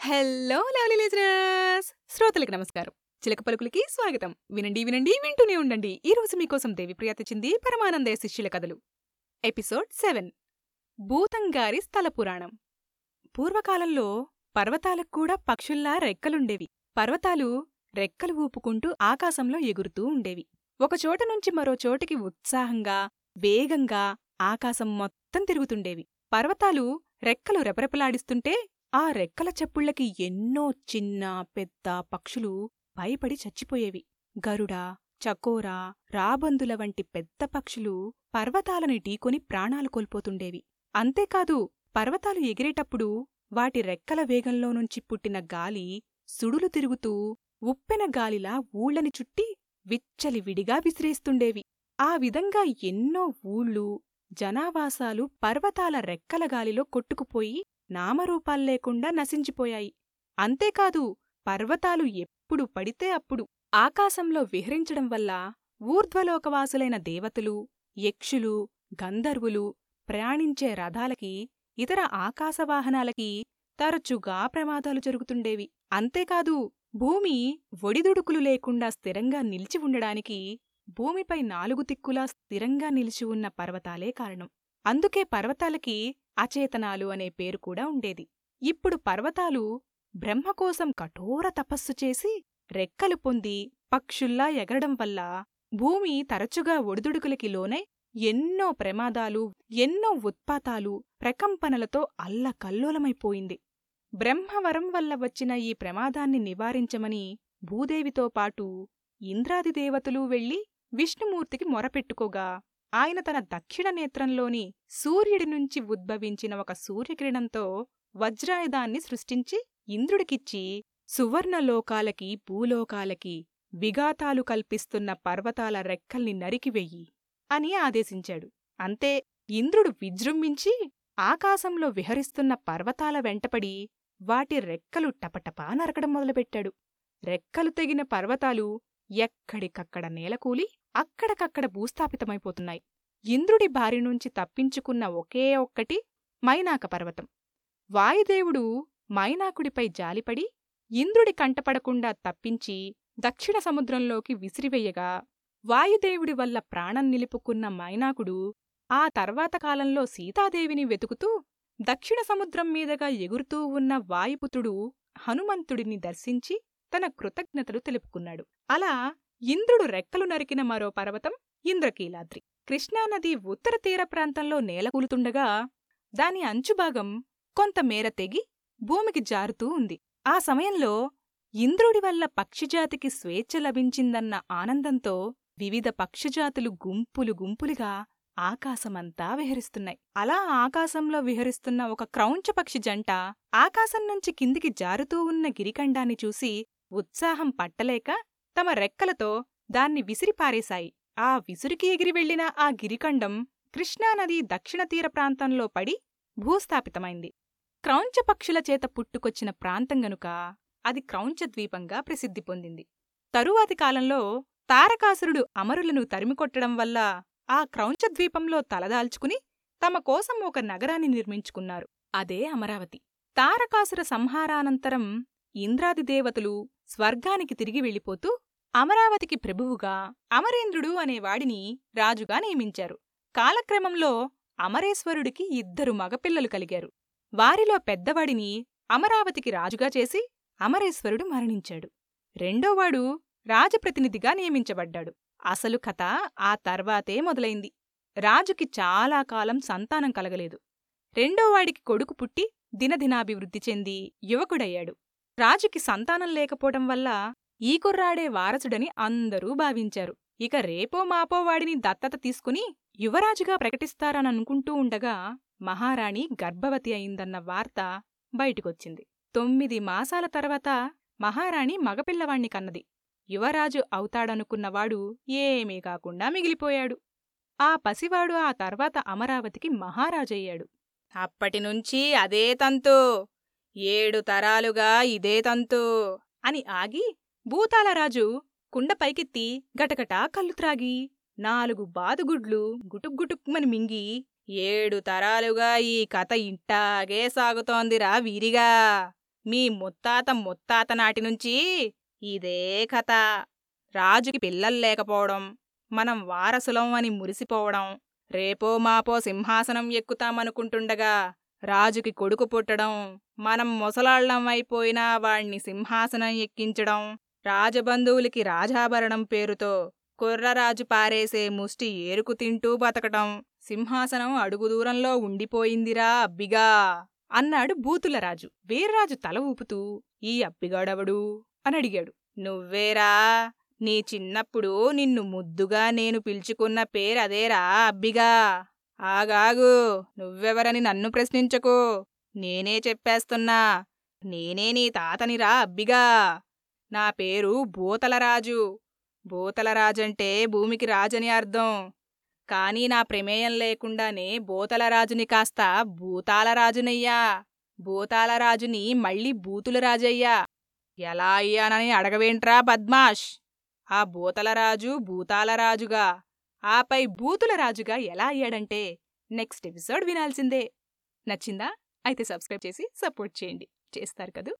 Hello lovely listeners! శ్రోతలకు నమస్కారం. చిలక పలుకులకి స్వాగతం. వినండి వినండి వింటూనే ఉండండి. ఈ రోజు మీకోసం దేవిప్రియ తెచ్చింది పరమానందయ్య శిష్యుల కథలు. Episode seven. భూతంగారి స్థల పురాణం. పూర్వకాలంలో పర్వతాలకు కూడా పక్షుల్లా రెక్కలుండేవి. పర్వతాలు రెక్కలు ఊపుకుంటూ ఆకాశంలో ఎగురుతూ ఉండేవి. ఒకచోట నుంచి మరో చోటికి ఉత్సాహంగా వేగంగా ఆకాశం మొత్తం తిరుగుతుండేవి. పర్వతాలు రెక్కలు రెపరెపలాడిస్తుంటే ఆ రెక్కల చెప్పుళ్ళకి ఎన్నో చిన్న పెద్ద పక్షులు భయపడి చచ్చిపోయేవి. గరుడ చకోర రాబందుల వంటి పెద్ద పక్షులు పర్వతాలని ఢీకొని ప్రాణాలు కోల్పోతుండేవి. అంతేకాదు పర్వతాలు ఎగిరేటప్పుడు వాటి రెక్కల వేగంలో నుంచి పుట్టిన గాలి సుడులు తిరుగుతూ ఉప్పెన గాలిలా ఊళ్ళని చుట్టి విచ్చలివిడిగా విసిరేస్తుండేవి. ఆ విధంగా ఎన్నో ఊళ్ళు జనావాసాలు పర్వతాల రెక్కల గాలిలో కొట్టుకుపోయి నామరూపాల్లేకుండా నశించిపోయాయి. అంతేకాదు పర్వతాలు ఎప్పుడు పడితే అప్పుడు ఆకాశంలో విహరించడం వల్ల ఊర్ధ్వలోకవాసులైన దేవతలు యక్షులు గంధర్వులు ప్రయాణించే రథాలకి ఇతర ఆకాశవాహనాలకి తరచుగా ప్రమాదాలు జరుగుతుండేవి. అంతేకాదు భూమి ఒడిదుడుకులు లేకుండా స్థిరంగా నిలిచి ఉండడానికి భూమిపై నాలుగు తిక్కులా స్థిరంగా నిలిచి ఉన్న పర్వతాలే కారణం. అందుకే పర్వతాలకి అచేతనాలు అనే పేరు కూడా ఉండేది. ఇప్పుడు పర్వతాలు బ్రహ్మకోసం కఠోర తపస్సు చేసి రెక్కలు పొంది పక్షుల్లా ఎగరడం వల్ల భూమి తరచుగా ఒడిదుడుకులకి లోనై ఎన్నో ప్రమాదాలు ఎన్నో ఉత్పాతాలు ప్రకంపనలతో అల్లకల్లోలమైపోయింది. బ్రహ్మవరం వల్ల వచ్చిన ఈ ప్రమాదాన్ని నివారించమని భూదేవితో పాటు ఇంద్రాది దేవతలు వెళ్ళి విష్ణుమూర్తికి మొరపెట్టుకోగా ఆయన తన దక్షిణ నేత్రంలోని సూర్యుడి నుంచి ఉద్భవించిన ఒక సూర్యకిరణంతో వజ్రాయుధాన్ని సృష్టించి ఇంద్రుడికిచ్చి సువర్ణలోకాలకి భూలోకాలకి విఘాతాలు కల్పిస్తున్న పర్వతాల రెక్కల్ని నరికివెయ్యి అని ఆదేశించాడు. అంతే ఇంద్రుడు విజృంభించి ఆకాశంలో విహరిస్తున్న పర్వతాల వెంటపడి వాటి రెక్కలు టపటపా నరకడం మొదలుపెట్టాడు. రెక్కలు తెగిన పర్వతాలు ఎక్కడికక్కడ నేలకూలి అక్కడకక్కడ భూస్థాపితమైపోతున్నాయి. ఇంద్రుడి బారి నుంచి తప్పించుకున్న ఒకే ఒక్కటి మైనాక పర్వతం. వాయుదేవుడు మైనాకుడిపై జాలిపడి ఇంద్రుడి కంటపడకుండా తప్పించి దక్షిణ సముద్రంలోకి విసిరివేయగా వాయుదేవుడి వల్ల ప్రాణం నిలుపుకున్న మైనాకుడు ఆ తర్వాత కాలంలో సీతాదేవిని వెతుకుతూ దక్షిణ సముద్రం మీదగా ఎగురుతూ ఉన్న వాయుపుతుడు హనుమంతుడిని దర్శించి తన కృతజ్ఞతలు తెలుపుకున్నాడు. అలా ఇంద్రుడు రెక్కలు నరికిన మరో పర్వతం ఇంద్రకీలాద్రి. కృష్ణానది ఉత్తర తీర ప్రాంతంలో నేలకూలుతుండగా దాని అంచుభాగం కొంతమేర తెగి భూమికి జారుతూ ఉంది. ఆ సమయంలో ఇంద్రుడి వల్ల పక్షిజాతికి స్వేచ్ఛ లభించిందన్న ఆనందంతో వివిధ పక్షిజాతులు గుంపులు గుంపులుగా ఆకాశమంతా విహరిస్తున్నాయి. అలా ఆకాశంలో విహరిస్తున్న ఒక క్రౌంచ పక్షి జంట ఆకాశం నుంచి కిందికి జారుతూ ఉన్న గిరికండాన్ని చూసి ఉత్సాహం పట్టలేక తమ రెక్కలతో దాన్ని విసిరిపారేశాయి ఆ విసురికి ఎగిరి వెళ్ళిన ఆ గిరికండం కృష్ణానది దక్షిణ తీర ప్రాంతంలో పడి భూస్థాపితమైంది. క్రౌంచ పక్షుల చేత పుట్టుకొచ్చిన ప్రాంతం గనుక అది క్రౌంచ ద్వీపంగా ప్రసిద్ధి పొందింది. తరువాతి కాలంలో తారకాసురుడు అమరులను తరిమికొట్టడం వల్ల ఆ క్రౌంచ ద్వీపంలో తలదాల్చుకుని తమ కోసం ఒక నగరాన్ని నిర్మించుకున్నారు. అదే అమరావతి. తారకాసుర సంహారానంతరం ఇంద్రాది దేవతలు స్వర్గానికి తిరిగి వెళ్ళిపోతూ అమరావతికి ప్రభువుగా అమరేంద్రుడు అనేవాడిని రాజుగా నియమించారు. కాలక్రమంలో అమరేశ్వరుడికి ఇద్దరు మగపిల్లలు కలిగారు. వారిలో పెద్దవాడిని అమరావతికి రాజుగా చేసి అమరేశ్వరుడు మరణించాడు. రెండోవాడు రాజప్రతినిధిగా నియమించబడ్డాడు. అసలు కథ ఆ తర్వాతే మొదలైంది. రాజుకి చాలా కాలం సంతానం కలగలేదు. రెండోవాడికి కొడుకు పుట్టి దినదినాభివృద్ధి చెంది యువకుడయ్యాడు. రాజుకి సంతానం లేకపోవడం వల్ల ఈ కుర్రాడే వారసుడని అందరూ భావించారు. ఇక రేపో మాపో వాడిని దత్తత తీసుకుని యువరాజుగా ప్రకటిస్తారననుకుంటూ ఉండగా మహారాణి గర్భవతి అయిందన్న వార్త బయటికొచ్చింది. తొమ్మిది మాసాల తర్వాత మహారాణి మగపిల్లవాణ్ణి కన్నది. యువరాజు అవుతాడనుకున్నవాడు ఏమీ కాకుండా మిగిలిపోయాడు. ఆ పసివాడు ఆ తర్వాత అమరావతికి మహారాజయ్యాడు. అప్పటినుంచి అదే తంతు. ఏడు తరాలుగా ఇదే తంతు అని ఆగి భూతాలరాజు కుండ పైకెత్తి గటగటా కళ్ళు త్రాగి నాలుగు బాదుగుడ్లు గుటుక్గుటుక్మని మింగి ఏడు తరాలుగా ఈ కథ ఇంటాగే సాగుతోందిరా వీరిగా. మీ ముత్తాత ముత్తాత నాటి నుంచి ఇదే కథ. రాజుకి పిల్లలు లేకపోవడం మనం వారసులం అని మురిసిపోవడం రేపో మాపో సింహాసనం ఎక్కుతామనుకుంటుండగా రాజుకి కొడుకు పుట్టడం మనం ముసలాళ్ళం అయిపోయినా వాణ్ణి సింహాసనం ఎక్కించడం రాజబంధువులకి రాజాభరణం పేరుతో కుర్రరాజు పారేసే ముష్టి ఏరుకు తింటూ బతకటం. సింహాసనం అడుగు దూరంలో ఉండిపోయిందిరా అబ్బిగా! అన్నాడు బూతులరాజు వీర్రాజు తల ఊపుతూ ఈ అబ్బిగాడవడు? అని అడిగాడు. నువ్వేరా? నీ చిన్నప్పుడు నిన్ను ముద్దుగా నేను పిలుచుకున్న పేరదేరా అబ్బిగా? ఆగాగు! నువ్వెవరని నన్ను ప్రశ్నించకు. నేనే చెప్పేస్తున్నా. నేనే నీ తాతనిరా అబ్బిగా! నా పేరు భూతలరాజు భూతలరాజంటే భూమికి రాజని అర్థం. కానీ నా ప్రమేయం లేకుండానే భూతలరాజుని కాస్త భూతాలరాజునయ్యా. భూతాలరాజుని మళ్ళీ బూతులరాజయ్యా ఎలా అయ్యానని అడగవేంట్రా బద్మాష్? ఆ భూతలరాజు భూతాలరాజుగా. ఆపై బూతులరాజుగా ఎలా అయ్యాడంటే నెక్స్ట్ ఎపిసోడ్ వినాల్సిందే. నచ్చిందా? అయితే సబ్స్క్రైబ్ చేసి సపోర్ట్ చేయండి. చేస్తారు కదూ?